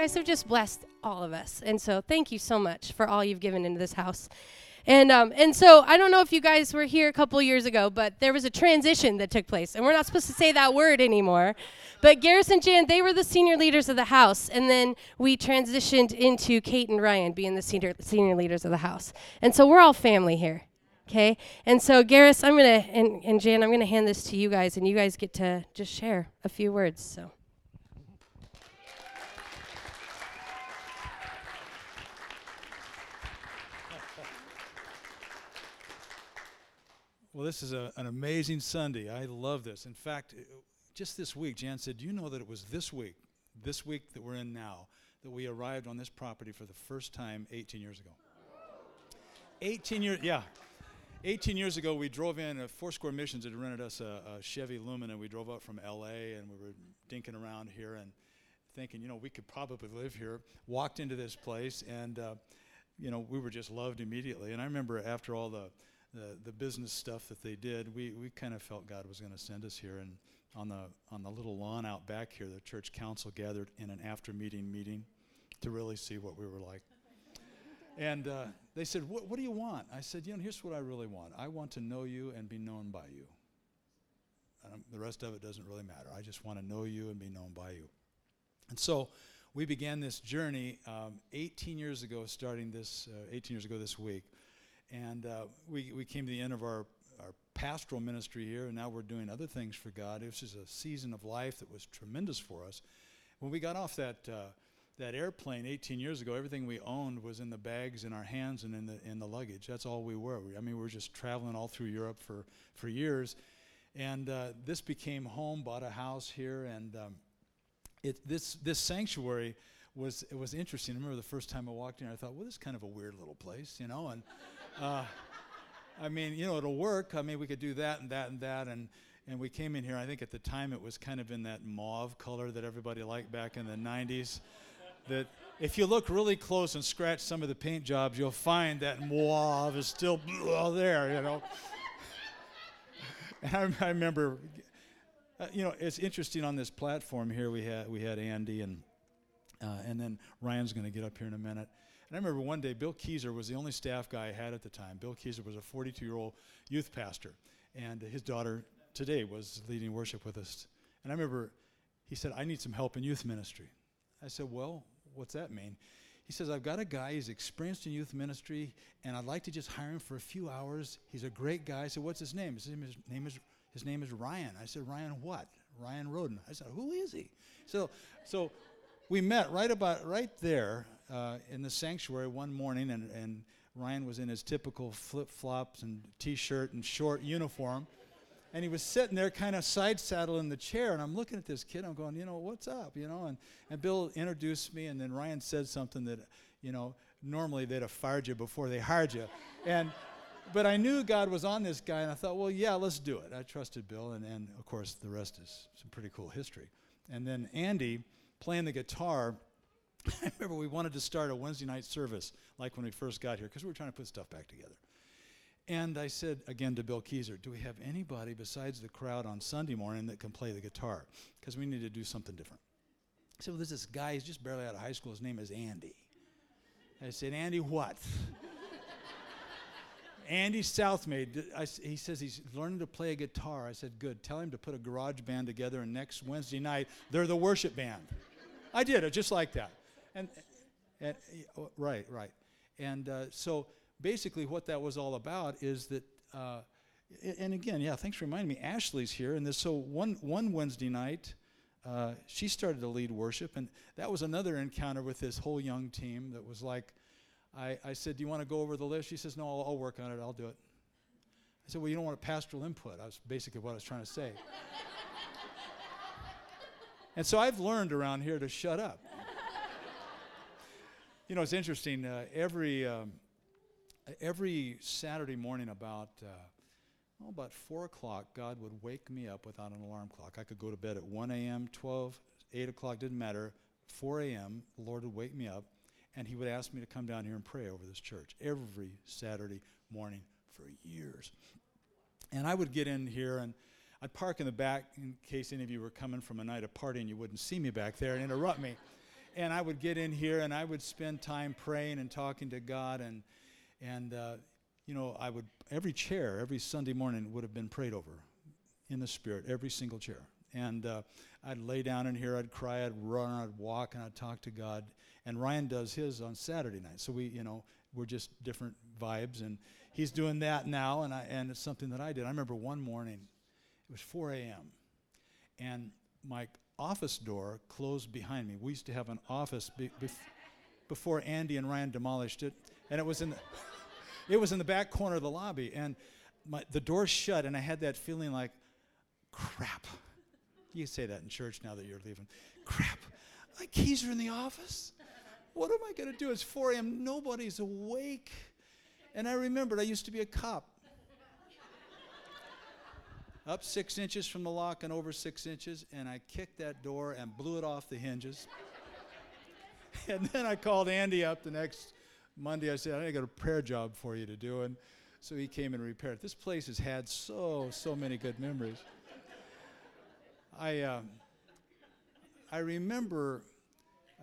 guys have just blessed all of us. And so thank you so much for all you've given into this house. And um, and so I don't know if you guys were here a couple years ago, but there was a transition that took place, and we're not supposed to say that word anymore. But Garris and Jan, they were the senior leaders of the house, and then we transitioned into Kate and Ryan being the senior senior leaders of the house. And so we're all family here. Okay? And so Garris, I'm gonna and, and Jan, I'm gonna hand this to you guys, and you guys get to just share a few words. So Well, this is a, an amazing Sunday. I love this. In fact, uh, just this week, Jan said, Do you know that it was this week, this week that we're in now, that we arrived on this property for the first time 18 years ago? 18 years, yeah. 18 years ago, we drove in, uh, Foursquare Missions had rented us a, a Chevy Lumina. We drove up from LA and we were dinking around here and thinking, you know, we could probably live here. Walked into this place and, uh, you know, we were just loved immediately. And I remember after all the the, the business stuff that they did, we, we kind of felt God was going to send us here. And on the, on the little lawn out back here, the church council gathered in an after meeting meeting to really see what we were like. and uh, they said, What do you want? I said, You know, here's what I really want I want to know you and be known by you. Um, the rest of it doesn't really matter. I just want to know you and be known by you. And so we began this journey um, 18 years ago, starting this, uh, 18 years ago this week. And uh, we, we came to the end of our, our pastoral ministry here, and now we're doing other things for God. This is a season of life that was tremendous for us. When we got off that, uh, that airplane 18 years ago, everything we owned was in the bags in our hands and in the, in the luggage. That's all we were. We, I mean, we were just traveling all through Europe for, for years. And uh, this became home, bought a house here, and um, it, this, this sanctuary was, it was interesting. I remember the first time I walked in, I thought, well, this is kind of a weird little place, you know? And uh, I mean, you know, it'll work. I mean, we could do that and that and that. And, and we came in here, I think at the time it was kind of in that mauve color that everybody liked back in the 90s. That if you look really close and scratch some of the paint jobs, you'll find that mauve is still there, you know. and I, I remember, uh, you know, it's interesting on this platform here. We had we had Andy and uh, and then Ryan's going to get up here in a minute. And I remember one day, Bill Keyser was the only staff guy I had at the time. Bill Keyser was a 42 year old youth pastor, and his daughter today was leading worship with us. And I remember he said, I need some help in youth ministry. I said, Well, what's that mean? He says, I've got a guy, he's experienced in youth ministry, and I'd like to just hire him for a few hours. He's a great guy. I said, What's his name? His name is, name is, his name is Ryan. I said, Ryan what? Ryan Roden. I said, Who is he? So, so we met right about right there uh, in the sanctuary one morning, and, and Ryan was in his typical flip flops and t shirt and short uniform. And he was sitting there, kind of side in the chair. And I'm looking at this kid. I'm going, you know, what's up? You know, and, and Bill introduced me. And then Ryan said something that, you know, normally they'd have fired you before they hired you. and, but I knew God was on this guy. And I thought, well, yeah, let's do it. I trusted Bill. And, and of course, the rest is some pretty cool history. And then Andy playing the guitar I remember we wanted to start a Wednesday night service like when we first got here because we were trying to put stuff back together. And I said again to Bill Keyser, Do we have anybody besides the crowd on Sunday morning that can play the guitar? Because we need to do something different. He said, Well, there's this guy, he's just barely out of high school. His name is Andy. I said, Andy, what? Andy Southmaid, I, he says he's learning to play a guitar. I said, Good. Tell him to put a garage band together, and next Wednesday night, they're the worship band. I did it just like that. And, and oh, right, right. And uh, so basically, what that was all about is that. Uh, and again, yeah, thanks for reminding me. Ashley's here, and this, so one one Wednesday night, uh, she started to lead worship, and that was another encounter with this whole young team. That was like, I, I said, "Do you want to go over the list?" She says, "No, I'll, I'll work on it. I'll do it." I said, "Well, you don't want a pastoral input." That was basically what I was trying to say. and so I've learned around here to shut up. You know, it's interesting. Uh, every um, every Saturday morning about uh, well, about four o'clock, God would wake me up without an alarm clock. I could go to bed at 1 a.m., 12, 8 o'clock, didn't matter. 4 a.m., the Lord would wake me up, and He would ask me to come down here and pray over this church every Saturday morning for years. And I would get in here and I'd park in the back in case any of you were coming from a night of party and you wouldn't see me back there and interrupt me. And I would get in here and I would spend time praying and talking to God and and uh, you know I would every chair every Sunday morning would have been prayed over in the spirit every single chair. And uh, I'd lay down in here I'd cry I'd run I'd walk and I'd talk to God. And Ryan does his on Saturday night. So we you know we're just different vibes and he's doing that now and I and it's something that I did. I remember one morning it was 4 a.m and my office door closed behind me. We used to have an office be, bef- before Andy and Ryan demolished it, and it was in the, it was in the back corner of the lobby, and my, the door shut, and I had that feeling like, crap. You say that in church now that you're leaving. Crap, my keys are in the office. What am I going to do? It's 4 a.m. Nobody's awake. And I remembered I used to be a cop up six inches from the lock and over six inches, and I kicked that door and blew it off the hinges. and then I called Andy up the next Monday. I said, I got a prayer job for you to do. And so he came and repaired it. This place has had so, so many good memories. I, um, I remember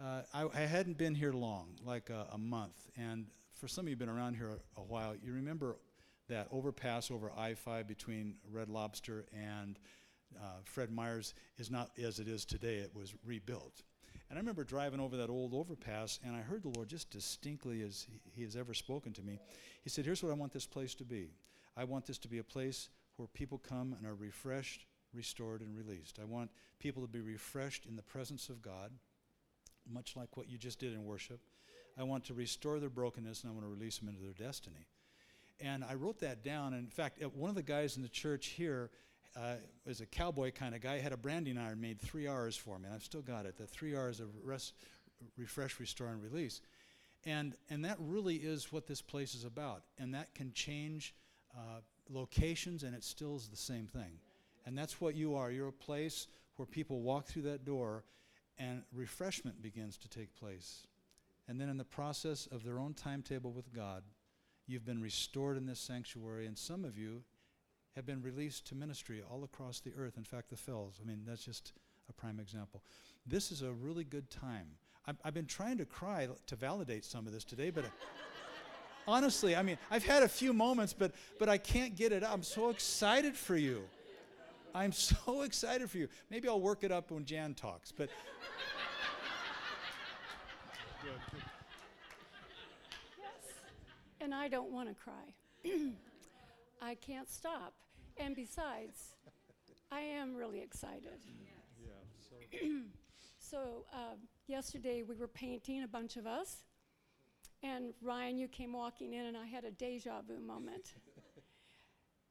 uh, I, I, hadn't been here long, like a, a, month. And for some of you who've been around here a, a while, you remember that overpass over I 5 between Red Lobster and uh, Fred Meyer's is not as it is today. It was rebuilt. And I remember driving over that old overpass, and I heard the Lord just distinctly as he has ever spoken to me. He said, Here's what I want this place to be I want this to be a place where people come and are refreshed, restored, and released. I want people to be refreshed in the presence of God, much like what you just did in worship. I want to restore their brokenness, and I want to release them into their destiny. And I wrote that down. And in fact, uh, one of the guys in the church here uh, was a cowboy kind of guy, had a branding iron made three R's for me. And I've still got it. The three R's of rest, refresh, restore, and release. And, and that really is what this place is about. And that can change uh, locations, and it still is the same thing. And that's what you are. You're a place where people walk through that door and refreshment begins to take place. And then in the process of their own timetable with God, You've been restored in this sanctuary, and some of you have been released to ministry all across the earth. In fact, the Fells. I mean, that's just a prime example. This is a really good time. I've, I've been trying to cry to validate some of this today, but honestly, I mean, I've had a few moments, but but I can't get it out. I'm so excited for you. I'm so excited for you. Maybe I'll work it up when Jan talks, but. good, good and I don't want to cry. I can't stop. And besides, I am really excited. Yeah, so, uh, yesterday we were painting, a bunch of us, and Ryan, you came walking in, and I had a deja vu moment.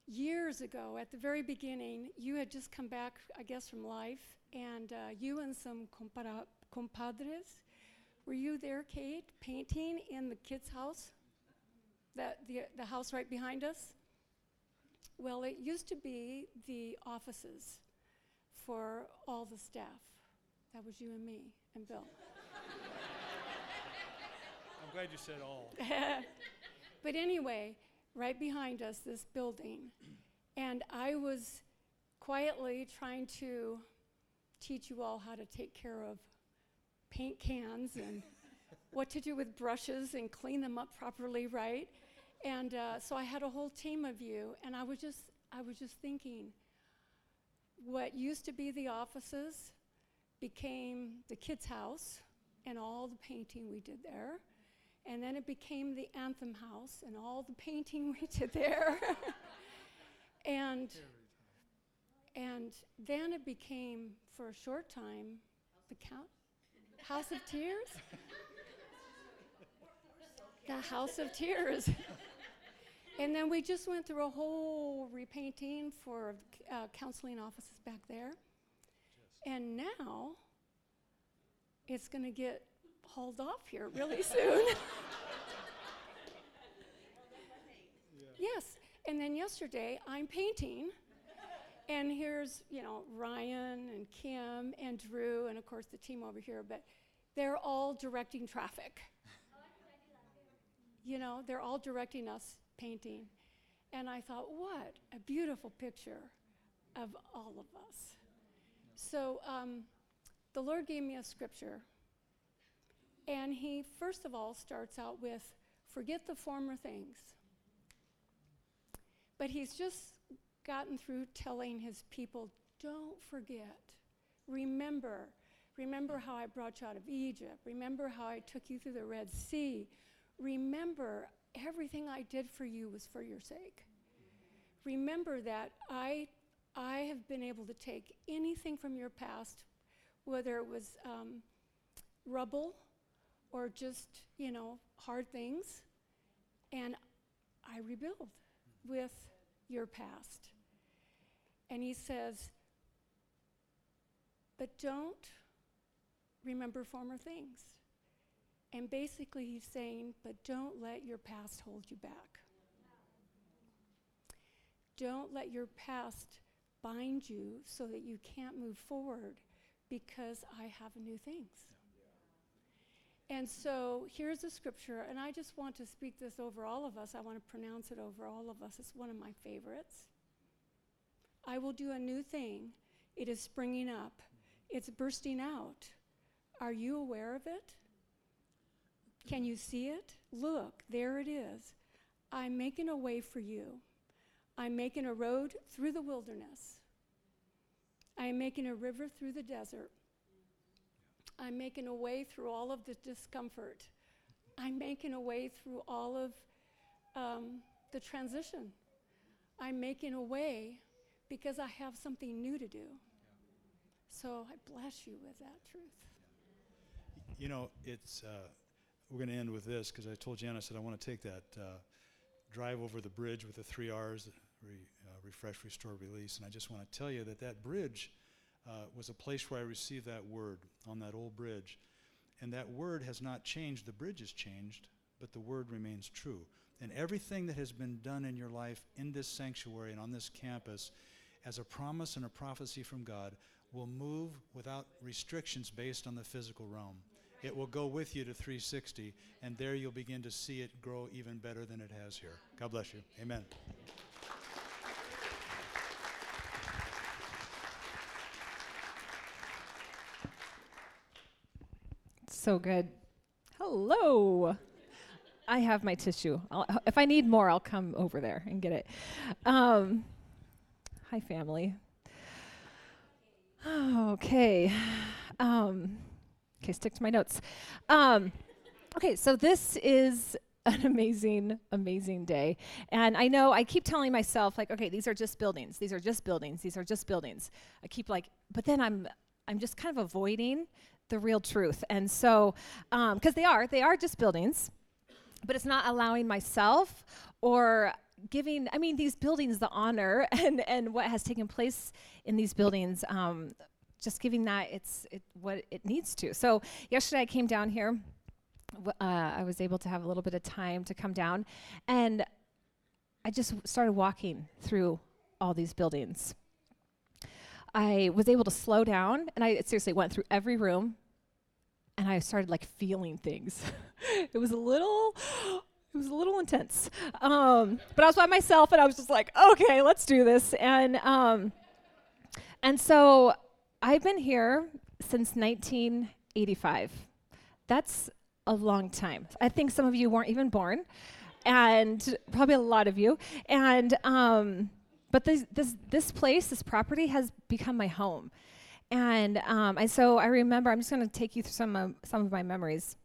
Years ago, at the very beginning, you had just come back, I guess, from life, and uh, you and some compadres, were you there, Kate, painting in the kids' house? That the, the house right behind us? Well, it used to be the offices for all the staff. That was you and me and Bill. I'm glad you said all. but anyway, right behind us, this building. And I was quietly trying to teach you all how to take care of paint cans and what to do with brushes and clean them up properly, right? And uh, so I had a whole team of you, and I was just, I was just thinking, what used to be the offices became the kids' house and all the painting we did there. And then it became the Anthem House and all the painting we did there. and, and then it became, for a short time, the count, House of Tears. the House of Tears. and then we just went through a whole repainting for uh, counseling offices back there. And now it's going to get hauled off here really soon. Yes. And then yesterday I'm painting. And here's, you know, Ryan and Kim and Drew and of course the team over here, but they're all directing traffic you know, they're all directing us painting. And I thought, what a beautiful picture of all of us. So um, the Lord gave me a scripture And he, first of all, starts out with forget the former things. But he's just gotten through telling his people, don't forget. Remember. Remember how I brought you out of Egypt. Remember how I took you through the Red Sea. Remember everything I did for you was for your sake. Remember that I, I have been able to take anything from your past, whether it was um, rubble or just, you know, hard things, and I rebuild with your past. And he says, but don't remember former things. And basically, he's saying, but don't let your past hold you back. Don't let your past bind you so that you can't move forward because I have new things. And so here's a scripture, and I just want to speak this over all of us. I want to pronounce it over all of us. It's one of my favorites. I will do a new thing. It is springing up, it's bursting out. Are you aware of it? Can you see it? Look, there it is. I'm making a way for you. I'm making a road through the wilderness. I am making a river through the desert. I'm making a way through all of the discomfort. I'm making a way through all of um, the transition. I'm making a way because I have something new to do. So I bless you with that truth. You know, it's, uh, we're going to end with this because I told Jan, I said, I want to take that uh, drive over the bridge with the three R's re, uh, refresh, restore, release. And I just want to tell you that that bridge uh, was a place where I received that word on that old bridge. And that word has not changed. The bridge has changed, but the word remains true. And everything that has been done in your life in this sanctuary and on this campus as a promise and a prophecy from God will move without restrictions based on the physical realm. It will go with you to 360, and there you'll begin to see it grow even better than it has here. God bless you. Amen. So good. Hello. I have my tissue. I'll, if I need more, I'll come over there and get it. Um, hi, family. Okay. Um, okay, stick to my notes. Um, okay, so this is an amazing, amazing day. And I know I keep telling myself, like, okay, these are just buildings. These are just buildings. These are just buildings. I keep like, but then I'm, I'm just kind of avoiding the real truth. And so, because um, they are, they are just buildings, but it's not allowing myself or giving, I mean, these buildings the honor and, and what has taken place in these buildings, um, just giving that it's it, what it needs to. So, yesterday I came down here. Uh, I was able to have a little bit of time to come down, and I just started walking through all these buildings. I was able to slow down and I seriously went through every room and I started like feeling things. it was a little it was a little intense. Um, but I was by myself and I was just like, okay, let's do this. And um, and so I've been here since 1985. That's a long time. I think some of you weren't even born, and probably a lot of you. And um, but this, this, this place, this property has become my home. And, um, and so I remember, I'm just going to take you through some, of, some of my memories.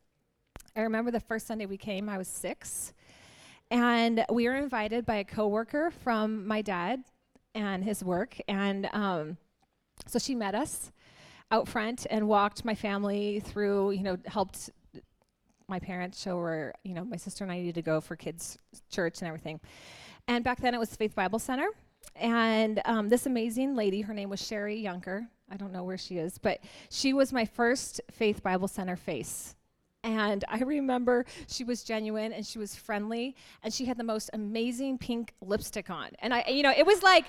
I remember the first Sunday we came, I was six. And we were invited by a coworker from my dad and his work. And um, so she met us out front and walked my family through, you know, helped my parents show where, you know, my sister and I needed to go for kids' church and everything. And back then it was Faith Bible Center. And um, this amazing lady, her name was Sherry Yunker. I don't know where she is, but she was my first Faith Bible Center face. And I remember she was genuine and she was friendly and she had the most amazing pink lipstick on. And I, you know, it was like,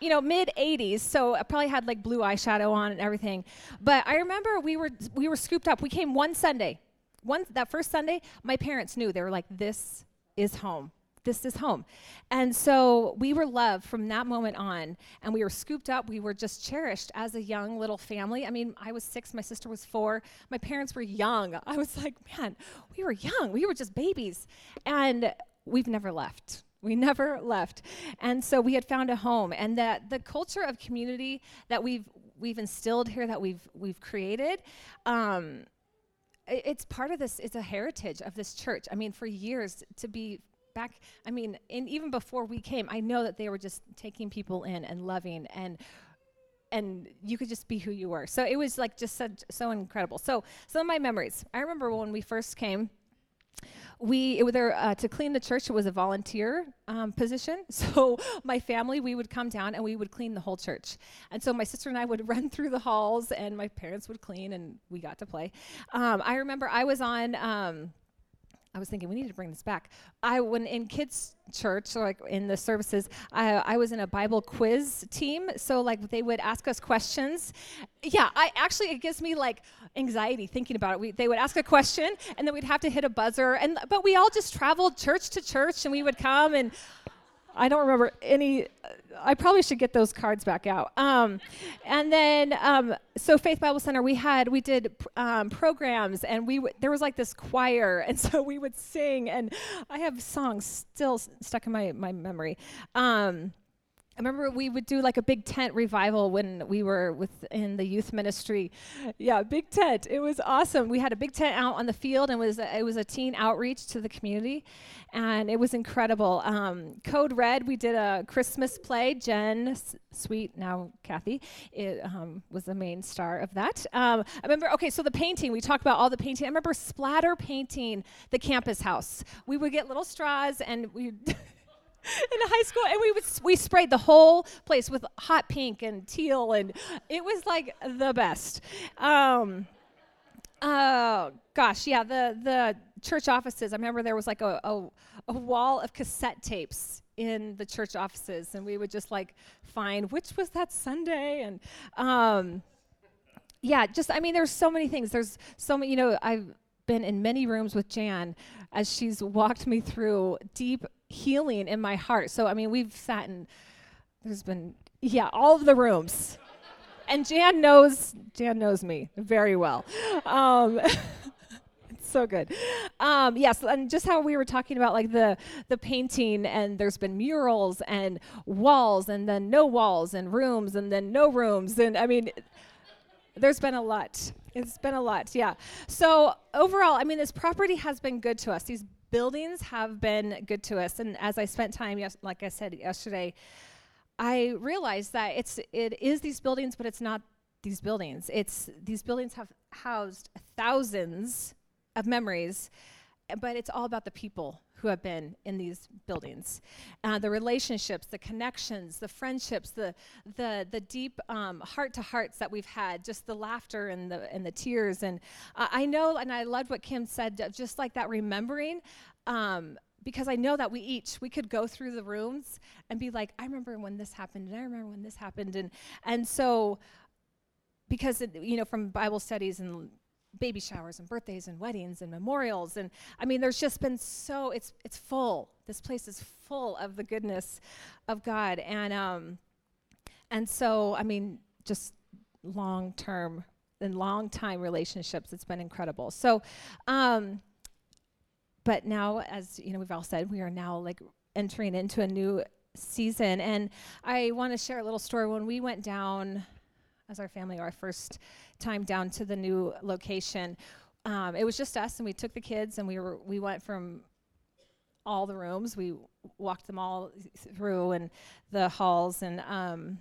you know, mid 80s, so I probably had like blue eyeshadow on and everything. But I remember we were we were scooped up. We came one Sunday. One that first Sunday, my parents knew. They were like, "This is home this is home. And so we were loved from that moment on, and we were scooped up. We were just cherished as a young little family. I mean, I was six, my sister was four, my parents were young. I was like, man, we were young, we were just babies. And we've never left. We never left. And so we had found a home and that the culture of community that we've we've instilled here that we've we've created um, it's part of this it's a heritage of this church. I mean for years to be back I mean and even before we came I know that they were just taking people in and loving and and you could just be who you were. So it was like just so, so incredible. So some of my memories. I remember when we first came we it was there uh, to clean the church. It was a volunteer um, position. So my family, we would come down and we would clean the whole church. And so my sister and I would run through the halls, and my parents would clean, and we got to play. Um, I remember I was on. Um, I was thinking we need to bring this back. I when in kids church, or like in the services, I, I was in a Bible quiz team. So like they would ask us questions. Yeah, I actually it gives me like anxiety thinking about it. We, they would ask a question and then we'd have to hit a buzzer. And but we all just traveled church to church and we would come and I don't remember any. I probably should get those cards back out. Um, and then, um, so Faith Bible Center, we had we did um, programs, and we w- there was like this choir, and so we would sing, and I have songs still s- stuck in my my memory. Um, I remember we would do like a big tent revival when we were within the youth ministry. Yeah, big tent. It was awesome. We had a big tent out on the field, and it was a, it was a teen outreach to the community, and it was incredible. Um, Code Red, we did a Christmas play. Jen, S- sweet now Kathy, it, um, was the main star of that. Um, I remember. Okay, so the painting. We talked about all the painting. I remember splatter painting the campus house. We would get little straws and we. in high school and we would we sprayed the whole place with hot pink and teal and it was like the best. Um oh gosh yeah the the church offices i remember there was like a, a, a wall of cassette tapes in the church offices and we would just like find which was that sunday and um yeah just i mean there's so many things. There's so many you know i've been in many rooms with jan as she's walked me through deep healing in my heart. So, I mean, we've sat in, there's been, yeah, all of the rooms. and Jan knows, Jan knows me very well. Um, it's so good. Um, yes, and just how we were talking about like the the painting, and there's been murals and walls, and then no walls, and rooms, and then no rooms, and I mean, there's been a lot. It's been a lot, yeah. So overall, I mean, this property has been good to us. These buildings have been good to us. And as I spent time, yes, like I said yesterday, I realized that it's it is these buildings, but it's not these buildings. It's these buildings have housed thousands of memories, but it's all about the people who have been in these buildings. Uh, the relationships, the connections, the friendships, the the the deep um, heart to hearts that we've had, just the laughter and the and the tears. And uh, I know, and I loved what Kim said, just like that remembering. Um, because I know that we each we could go through the rooms and be like, I remember when this happened, and I remember when this happened, and and so because it, you know from Bible studies and baby showers and birthdays and weddings and memorials and I mean there's just been so it's it's full. This place is full of the goodness of God and um and so I mean just long term and long time relationships it's been incredible. So um but now as you know we've all said we are now like entering into a new season and I want to share a little story when we went down as our family our first time down to the new location. Um, it was just us, and we took the kids, and we were we went from all the rooms. We walked them all through and the halls, and um,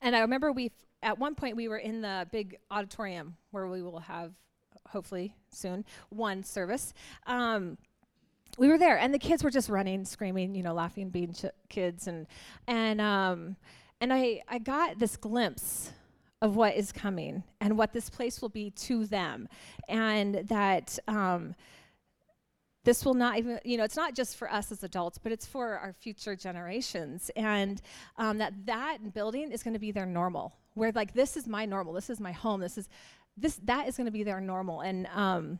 and I remember we at one point we were in the big auditorium where we will have hopefully soon one service. Um, we were there, and the kids were just running, screaming, you know, laughing, being ch- kids, and and um, and I I got this glimpse of what is coming and what this place will be to them. And that um, this will not even, you know, it's not just for us as adults, but it's for our future generations. And um, that that building is going to be their normal, where like, this is my normal, this is my home, this is, this, that is going to be their normal. And, um,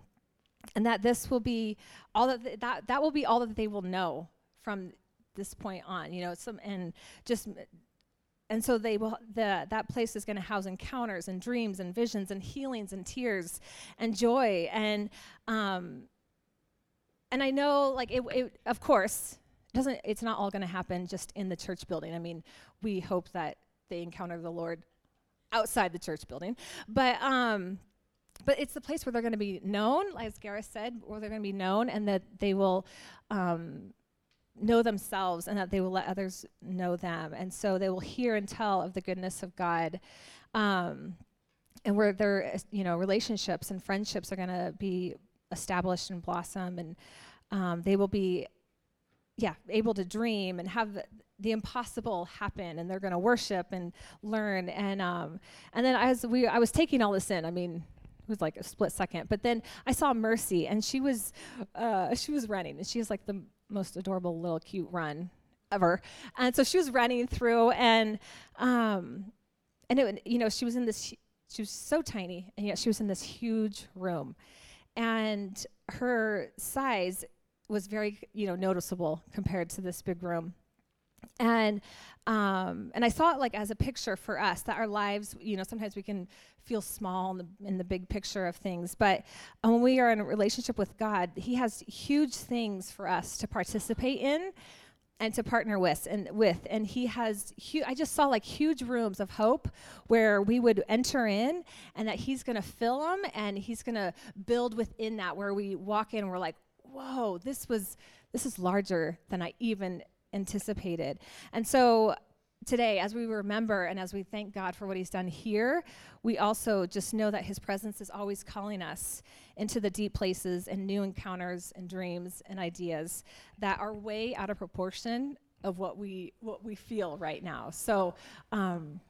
and that this will be all that, th- that, that will be all that they will know from this point on. You know, some and just and so they will the that place is going to house encounters and dreams and visions and healings and tears and joy and um and I know like it, it of course doesn't it's not all going to happen just in the church building. I mean, we hope that they encounter the Lord outside the church building. But um but it's the place where they're going to be known, as Garris said, where they're going to be known and that they will um, know themselves and that they will let others know them. And so they will hear and tell of the goodness of God. Um, and where their you know relationships and friendships are going to be established and blossom and um, they will be yeah able to dream and have the impossible happen and they're going to worship and learn and um, and then as we I was taking all this in I mean it was like a split second but then I saw Mercy and she was uh, she was running and she was like the most adorable little cute run ever. And so she was running through and um, and it you know she was in this she was so tiny and yet she was in this huge room. And her size was very you know noticeable compared to this big room and um, and I saw it like as a picture for us that our lives, you know, sometimes we can feel small in the, in the big picture of things, but uh, when we are in a relationship with God, He has huge things for us to participate in and to partner with and with and he has hu- i just saw like huge rooms of hope where we would enter in and that he's going to fill them and he's going to build within that where we walk in and we're like whoa this was this is larger than i even anticipated. And so today, as we remember and as we thank God for what He's done here, we also just know that His presence is always calling us into the deep places and new encounters and dreams and ideas that are way out of proportion of what we what we feel right now. So, um,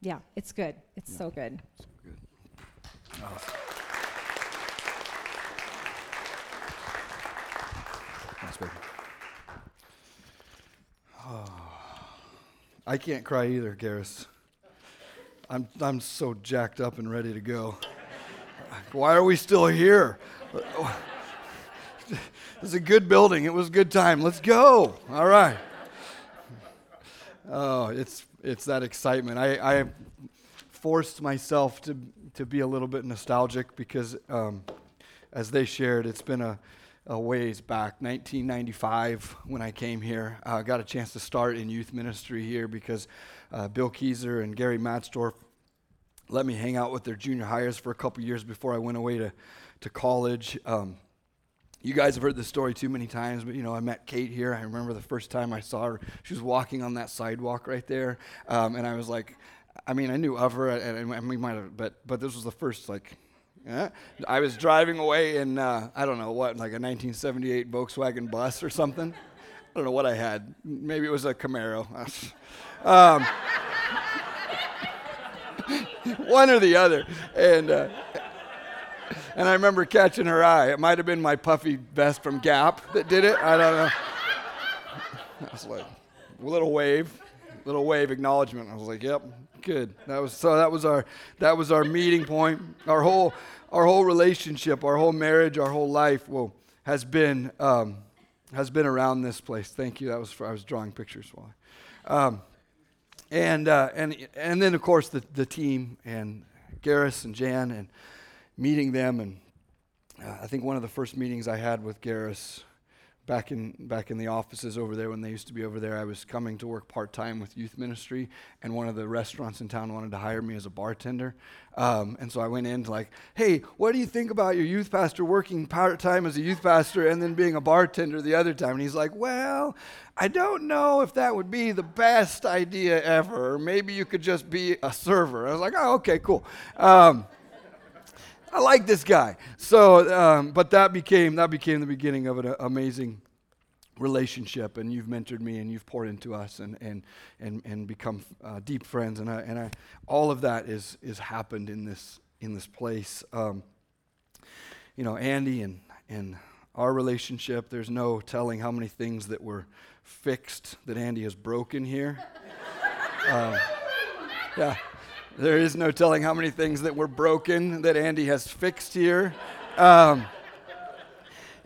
yeah. yeah. it's good. It's yeah. so good. So good. Oh. That's good. I can't cry either, Garris. I'm, I'm so jacked up and ready to go. Why are we still here? It's a good building. It was a good time. Let's go. All right. Oh, it's it's that excitement. I, I forced myself to to be a little bit nostalgic because, um, as they shared, it's been a a ways back, 1995, when I came here. I uh, got a chance to start in youth ministry here because uh, Bill Keyser and Gary Matzdorf let me hang out with their junior hires for a couple years before I went away to, to college. Um, you guys have heard this story too many times, but you know, I met Kate here. I remember the first time I saw her, she was walking on that sidewalk right there. Um, and I was like, I mean, I knew of her, and, and we might have, but, but this was the first, like, yeah. I was driving away in, uh, I don't know what, like a 1978 Volkswagen bus or something. I don't know what I had. Maybe it was a Camaro. um, one or the other. And, uh, and I remember catching her eye. It might have been my puffy vest from Gap that did it. I don't know. I was like, a little wave, little wave acknowledgement. I was like, yep, good. That was so. That was our that was our meeting point. Our whole our whole relationship, our whole marriage, our whole life, well, has been um, has been around this place. Thank you. That was for, I was drawing pictures while. Um, and uh, and and then of course the the team and Garris and Jan and meeting them and uh, I think one of the first meetings I had with Garris back in back in the offices over there when they used to be over there. I was coming to work part time with youth ministry, and one of the restaurants in town wanted to hire me as a bartender. Um, and so I went in to like, hey, what do you think about your youth pastor working part time as a youth pastor and then being a bartender the other time? And he's like, well, I don't know if that would be the best idea ever. Maybe you could just be a server. I was like, oh, okay, cool. Um, I like this guy. So, um, but that became that became the beginning of an amazing relationship, and you've mentored me, and you've poured into us, and and and and become uh, deep friends, and I, and I, all of that is is happened in this in this place. Um, you know, Andy and and our relationship. There's no telling how many things that were fixed that Andy has broken here. uh, yeah. There is no telling how many things that were broken that Andy has fixed here. Um,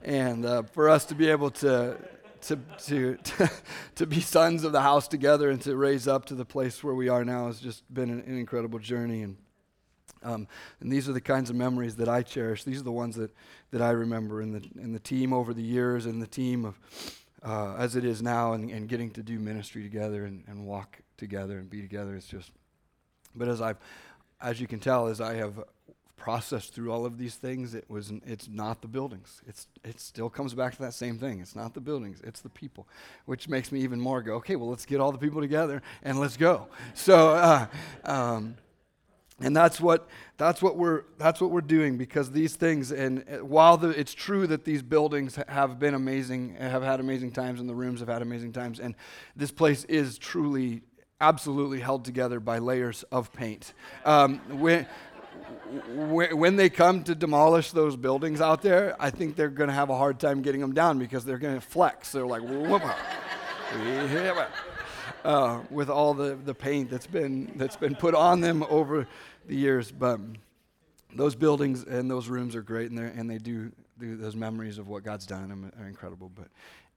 and uh, for us to be able to, to, to, to, to be sons of the house together and to raise up to the place where we are now has just been an, an incredible journey. And, um, and these are the kinds of memories that I cherish. These are the ones that, that I remember in the, in the team over the years and the team of uh, as it is now and, and getting to do ministry together and, and walk together and be together. It's just, but as I've, as you can tell, as I have processed through all of these things, it was it's not the buildings. It's it still comes back to that same thing. It's not the buildings, it's the people, which makes me even more go, okay, well let's get all the people together and let's go. So. Uh, um, and that's what that's what we're that's what we're doing because these things and uh, while the, it's true that these buildings have been amazing have had amazing times and the rooms have had amazing times and this place is truly absolutely held together by layers of paint um, when, when they come to demolish those buildings out there, I think they're going to have a hard time getting them down because they're going to flex. They're like, uh, with all the, the paint that's been, that's been put on them over the years. But those buildings and those rooms are great, and, and they do, those memories of what God's done are incredible. But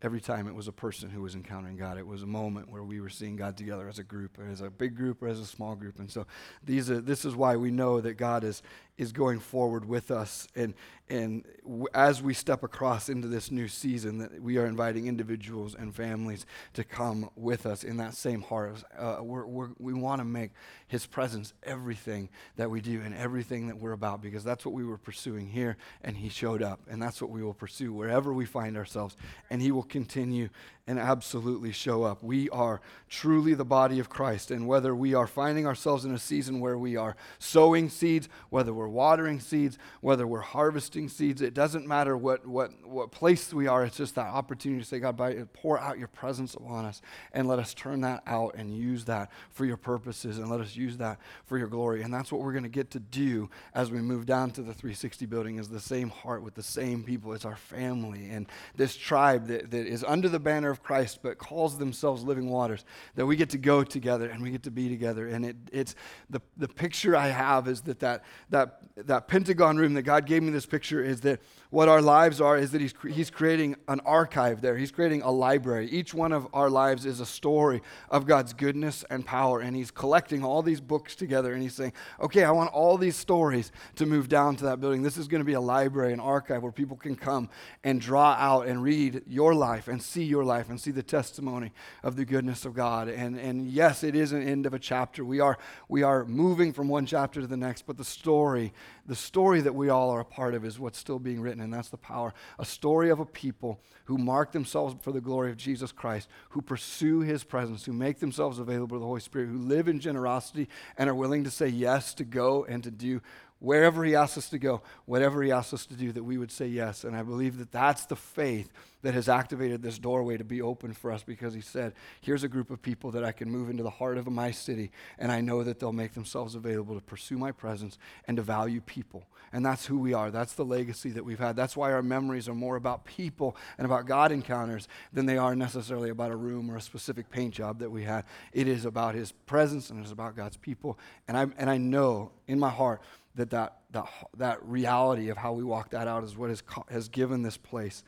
every time it was a person who was encountering God. It was a moment where we were seeing God together as a group, as a big group or as a small group. And so these are, this is why we know that God is, is going forward with us. And, and w- as we step across into this new season, that we are inviting individuals and families to come with us in that same heart. Uh, we're, we're, we want to make His presence everything that we do and everything that we're about because that's what we were pursuing here, and He showed up. And that's what we will pursue wherever we find ourselves. And He will continue and absolutely show up. We are truly the body of Christ. And whether we are finding ourselves in a season where we are sowing seeds, whether we're watering seeds, whether we're harvesting seeds, it doesn't matter what, what, what place we are. It's just that opportunity to say, God, pour out your presence upon us and let us turn that out and use that for your purposes and let us use that for your glory. And that's what we're going to get to do as we move down to the 360 building is the same heart with the same people. It's our family and this tribe that, that is under the banner of Christ, but calls themselves living waters, that we get to go together and we get to be together. And it, it's the, the picture I have is that, that that that Pentagon room that God gave me this picture is that what our lives are is that he's, he's creating an archive there. He's creating a library. Each one of our lives is a story of God's goodness and power. And He's collecting all these books together and He's saying, okay, I want all these stories to move down to that building. This is going to be a library, an archive people can come and draw out and read your life and see your life and see the testimony of the goodness of God. And, and yes, it is an end of a chapter. We are, we are moving from one chapter to the next, but the story the story that we all are a part of is what's still being written, and that's the power. A story of a people who mark themselves for the glory of Jesus Christ, who pursue his presence, who make themselves available to the Holy Spirit, who live in generosity and are willing to say yes to go and to do wherever he asks us to go, whatever he asks us to do, that we would say yes. And I believe that that's the faith that has activated this doorway to be open for us because he said, Here's a group of people that I can move into the heart of my city, and I know that they'll make themselves available to pursue my presence and to value people. And that's who we are. That's the legacy that we've had. That's why our memories are more about people and about God encounters than they are necessarily about a room or a specific paint job that we had. It is about his presence and it's about God's people. And I, and I know in my heart that that, that, that reality of how we walk that out is what has, has given this place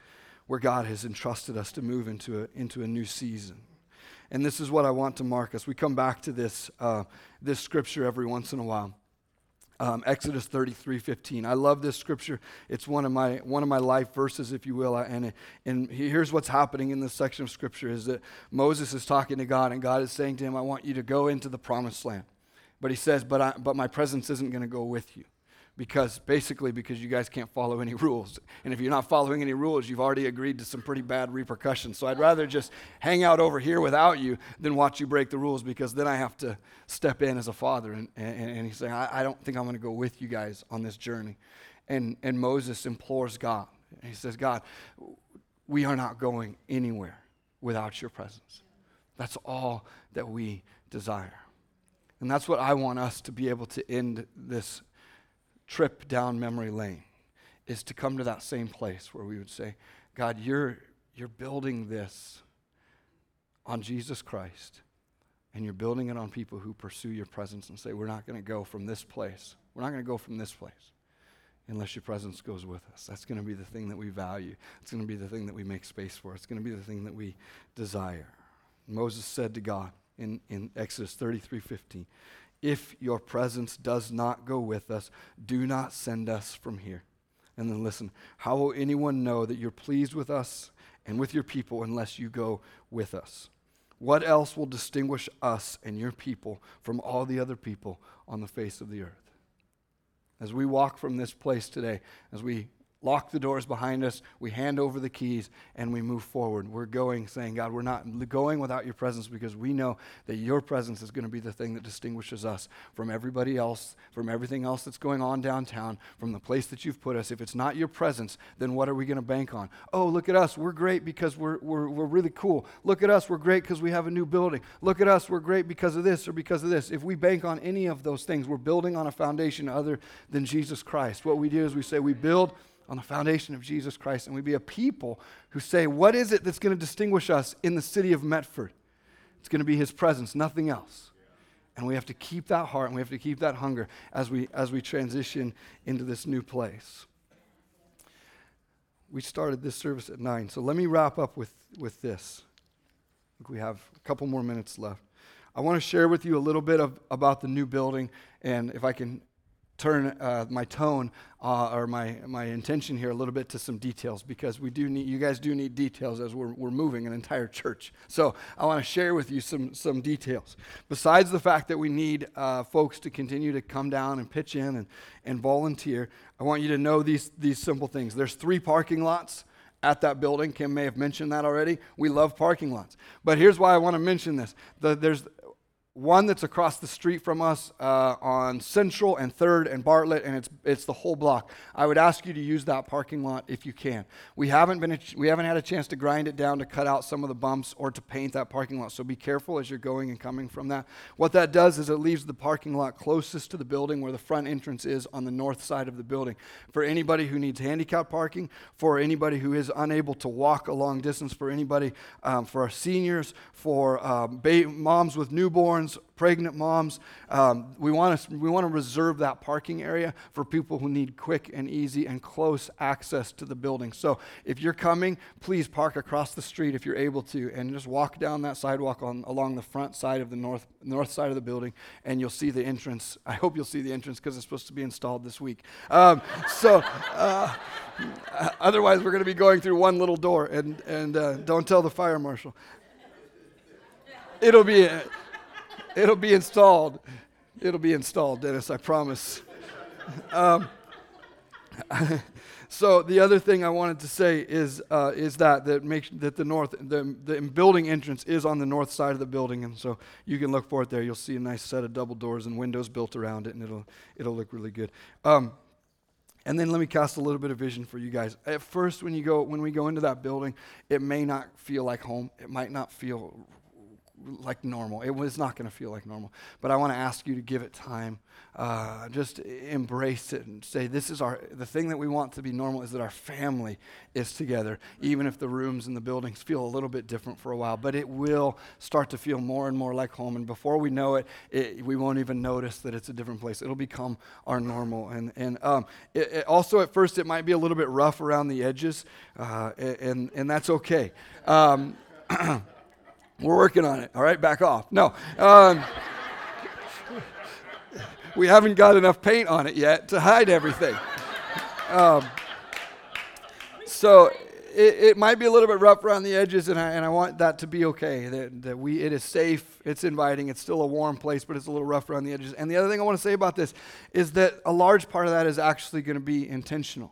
where God has entrusted us to move into a, into a new season. And this is what I want to mark us. We come back to this, uh, this scripture every once in a while. Um, Exodus 33, 15. I love this scripture. It's one of my, one of my life verses, if you will. And, and here's what's happening in this section of scripture is that Moses is talking to God, and God is saying to him, I want you to go into the promised land. But he says, but, I, but my presence isn't going to go with you. Because basically because you guys can't follow any rules. And if you're not following any rules you've already agreed to some pretty bad repercussions. So i'd rather just hang out over here without you than watch you break the rules because then i have to step in as a father and, and, and he's saying I, I don't think i'm going to go with you guys on this journey. And, and moses implores god. He says god we are not going anywhere without your presence. That's all that we desire and that's what I want us to be able to end this trip down memory lane is to come to that same place where we would say, God, you're, you're building this on Jesus Christ, and you're building it on people who pursue your presence and say, We're not going to go from this place. We're not going to go from this place. unless your presence goes with us. That's going to be the thing that we value. It's going to be the thing that we make space for. It's going to be the thing that we desire. Moses said to God in, in Exodus 33 15, If your presence does not go with us, do not send us from here. And then listen, how will anyone know that you're pleased with us and with your people unless you go with us? What else will distinguish us and your people from all the other people on the face of the earth? As we walk from this place today, as we lock the doors behind us, we hand over the keys, and we move forward. We're going saying, God, we're not going without your presence because we know that your presence is going to be the thing that distinguishes us from everybody else, from everything else that's going on downtown, from the place that you've put us. If it's not your presence, then what are we going to bank on? Oh, look at us. We're great because we're, we're, we're really cool. Look at us. We're great because we have a new building. Look at us. We're great because of this or because of this. If we bank on any of those things, we're building on a foundation other than Jesus Christ. What we do is we say we build on the foundation of Jesus Christ, and we be a people who say, What is it that's going to distinguish us in the city of Medford? It's going to be His presence, nothing else. And we have to keep that heart and we have to keep that hunger as we, as we transition into this new place. We started this service at 9, so let me wrap up with, with this. we have a couple more minutes left. I want to share with you a little bit of, about the new building, and if I can turn uh, my tone uh, or my, my intention here a little bit to some details because we do need you guys do need details as we're, we're moving an entire church so i want to share with you some, some details besides the fact that we need uh, folks to continue to come down and pitch in and, and volunteer i want you to know these, these simple things there's three parking lots at that building. Kim may have mentioned that already. We love parking lots. But here's why I want to mention this. The, there's one that's across the street from us uh, on Central and Third and Bartlett, and it's it's the whole block. I would ask you to use that parking lot if you can. We haven't been we haven't had a chance to grind it down to cut out some of the bumps or to paint that parking lot. So be careful as you're going and coming from that. What that does is it leaves the parking lot closest to the building where the front entrance is on the north side of the building. For anybody who needs handicap parking, for anybody who is unable to walk a long distance, for anybody, um, for our seniors, for um, ba- moms with newborns pregnant moms. Um, we want to we want to reserve that parking area for people who need quick and easy and close access to the building. So if you're coming, please park across the street if you're able to, and just walk down that sidewalk on along the front side of the north north side of the building, and you'll see the entrance. I hope you'll see the entrance because it's supposed to be installed this week. Um, so. Uh, otherwise, we're going to be going through one little door, and, and uh, don't tell the fire marshal. It'll be. It'll be installed. It'll be installed, Dennis, I promise. Um, so the other thing I wanted to say is uh, is that that makes that the north the, the building entrance is on the north side of the building, and so you can look for it there. You'll see a nice set of double doors and windows built around it, and it'll it'll look really good. Um, and then let me cast a little bit of vision for you guys. At first, when you go when we go into that building, it may not feel like home. It might not feel like normal. It was not going to feel like normal. But I want to ask you to give it time. Uh, just embrace it and say, this is our, the thing that we want to be normal is that our family is together, even if the rooms and the buildings feel a little bit different for a while. But it will start to feel more and more like home. And before we know it, it we won't even notice that it's a different place. It'll become our normal. And, and um, it, it also, at first, it might be a little bit rough around the edges, uh, and, and that's okay. Um, We're working on it. All right, back off. No. Um, we haven't got enough paint on it yet to hide everything. Um, so it, it, might be a little bit rough around the edges, and I, and I want that to be okay. That, that we, it is safe, it's inviting, it's still a warm place, but it's a little rough around the edges. And the other thing I want to say about this is that a large part of that is actually going to be intentional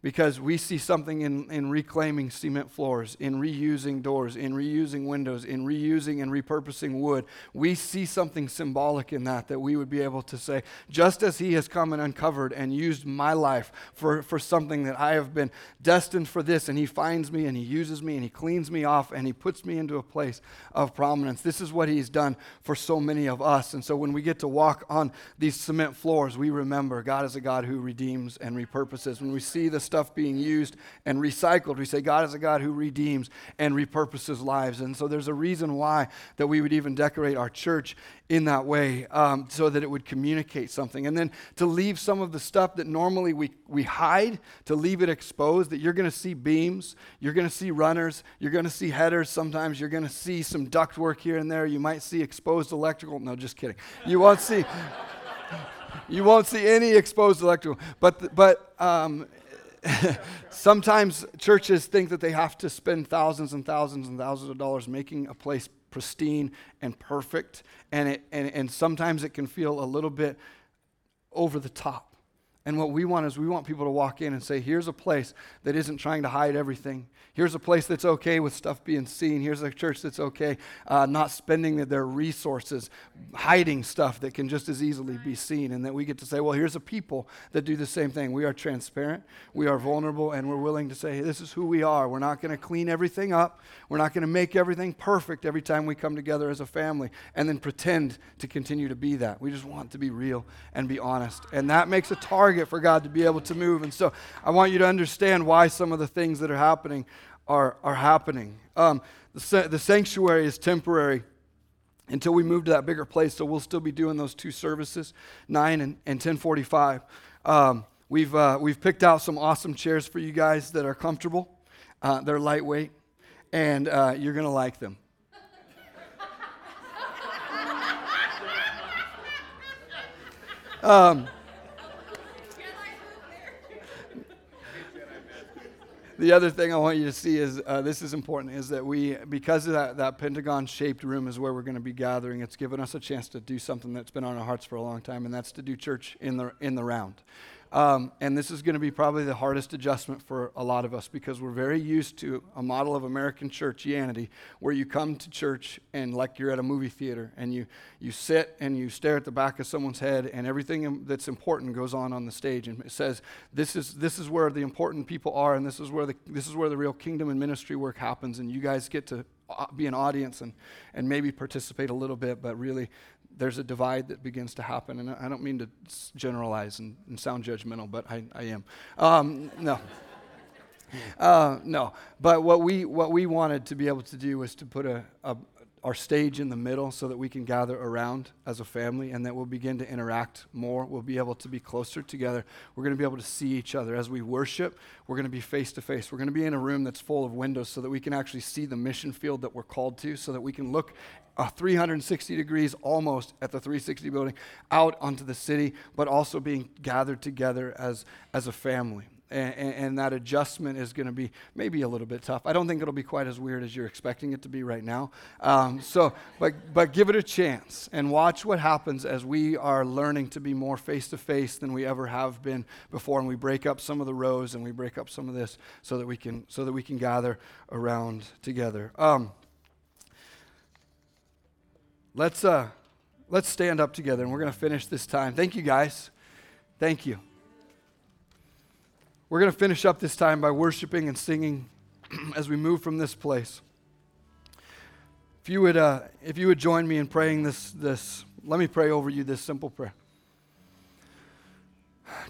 because we see something in, in reclaiming cement floors, in reusing doors, in reusing windows, in reusing and repurposing wood. We see something symbolic in that that we would be able to say, just as He has come and uncovered and used my life for, for something that I have been destined for this, and He finds me and He uses me and He cleans me off and He puts me into a place of prominence. This is what He's done for so many of us. And so when we get to walk on these cement floors, we remember God is a God who redeems and repurposes. When we see the stuff being used and recycled. We say God is a God who redeems and repurposes lives. And so there's a reason why that we would even decorate our church in that way um, so that it would communicate something. And then to leave some of the stuff that normally we, we hide, to leave it exposed, that you're going to see beams, you're going to see runners, you're going to see headers. Sometimes you're going to see some duct work here and there. You might see exposed electrical. No, just kidding. You won't see. you won't see any exposed electrical. But, but um, sometimes churches think that they have to spend thousands and thousands and thousands of dollars making a place pristine and perfect. And, it, and, and sometimes it can feel a little bit over the top. And what we want is we want people to walk in and say, here's a place that isn't trying to hide everything. Here's a place that's okay with stuff being seen. Here's a church that's okay uh, not spending their resources hiding stuff that can just as easily be seen. And that we get to say, well, here's a people that do the same thing. We are transparent, we are vulnerable, and we're willing to say, hey, this is who we are. We're not going to clean everything up, we're not going to make everything perfect every time we come together as a family and then pretend to continue to be that. We just want to be real and be honest. And that makes a target target for God to be able to move. And so I want you to understand why some of the things that are happening are, are happening. Um, the, the sanctuary is temporary until we move to that bigger place. So we'll still be doing those two services, 9 and, and 1045. Um, we've, uh, we've picked out some awesome chairs for you guys that are comfortable. Uh, they're lightweight, and uh, you're going to like them. Um, the other thing I want you to see is uh, this is important is that we, because of that, that pentagon shaped room is where we're going to be gathering, it's given us a chance to do something that's been on our hearts for a long time, and that's to do church in the, in the round. Um, and this is going to be probably the hardest adjustment for a lot of us because we're very used to a model of American churchianity where you come to church and like you're at a movie theater and you, you sit and you stare at the back of someone's head and everything that's important goes on on the stage and it says this is, this is where the important people are and this is where the, this is where the real kingdom and ministry work happens and you guys get to uh, be an audience and, and maybe participate a little bit, but really there's a divide that begins to happen. And I don't mean to generalize and, and sound judgmental, but I, I am. Um, no. Uh, no, but what we what we wanted to be able to do was to put a, a, our stage in the middle so that we can gather around as a family and that we'll begin to interact more. We'll be able to be closer together. We're going to be able to see each other. As we worship, we're going to be face to face. We're going to be in a room that's full of windows so that we can actually see the mission field that we're called to, so that we can look uh, 360 degrees almost at the 360 building out onto the city, but also being gathered together as, as a family and, and, that adjustment is going to be maybe a little bit tough. I don't think it'll be quite as weird as you're expecting it to be right now. Um, so, but, but give it a chance and watch what happens as we are learning to be more face to face than we ever have been before, and we break up some of the rows and we break up some of this so that we can so that we can gather around together. Um, let's uh, let's stand up together, and we're going to finish this time. Thank you, guys. Thank you. We're going to finish up this time by worshiping and singing as we move from this place. If you would, uh, if you would join me in praying this, this, let me pray over you this simple prayer.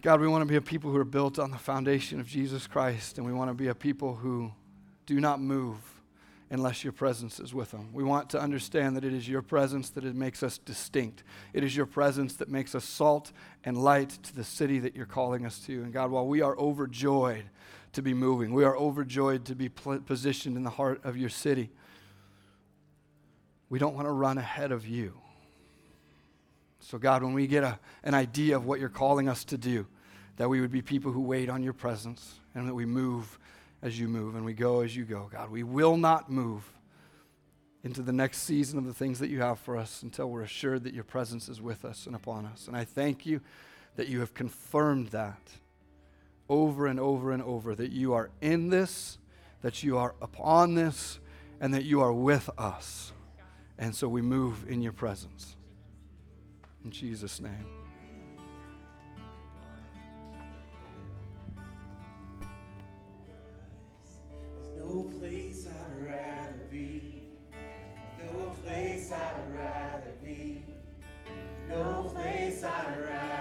God, we want to be a people who are built on the foundation of Jesus Christ, and we want to be a people who do not move unless your presence is with them. We want to understand that it is your presence that it makes us distinct. It is your presence that makes us salt and light to the city that you're calling us to. And God, while we are overjoyed to be moving, we are overjoyed to be pl- positioned in the heart of your city. We don't want to run ahead of you. So, God, when we get a, an idea of what you're calling us to do, that we would be people who wait on your presence and that we move as you move and we go as you go. God, we will not move into the next season of the things that you have for us until we're assured that your presence is with us and upon us. And I thank you that you have confirmed that over and over and over that you are in this, that you are upon this, and that you are with us. And so we move in your presence. In Jesus' name. No place I'd rather be. No place I'd rather be. No place I'd rather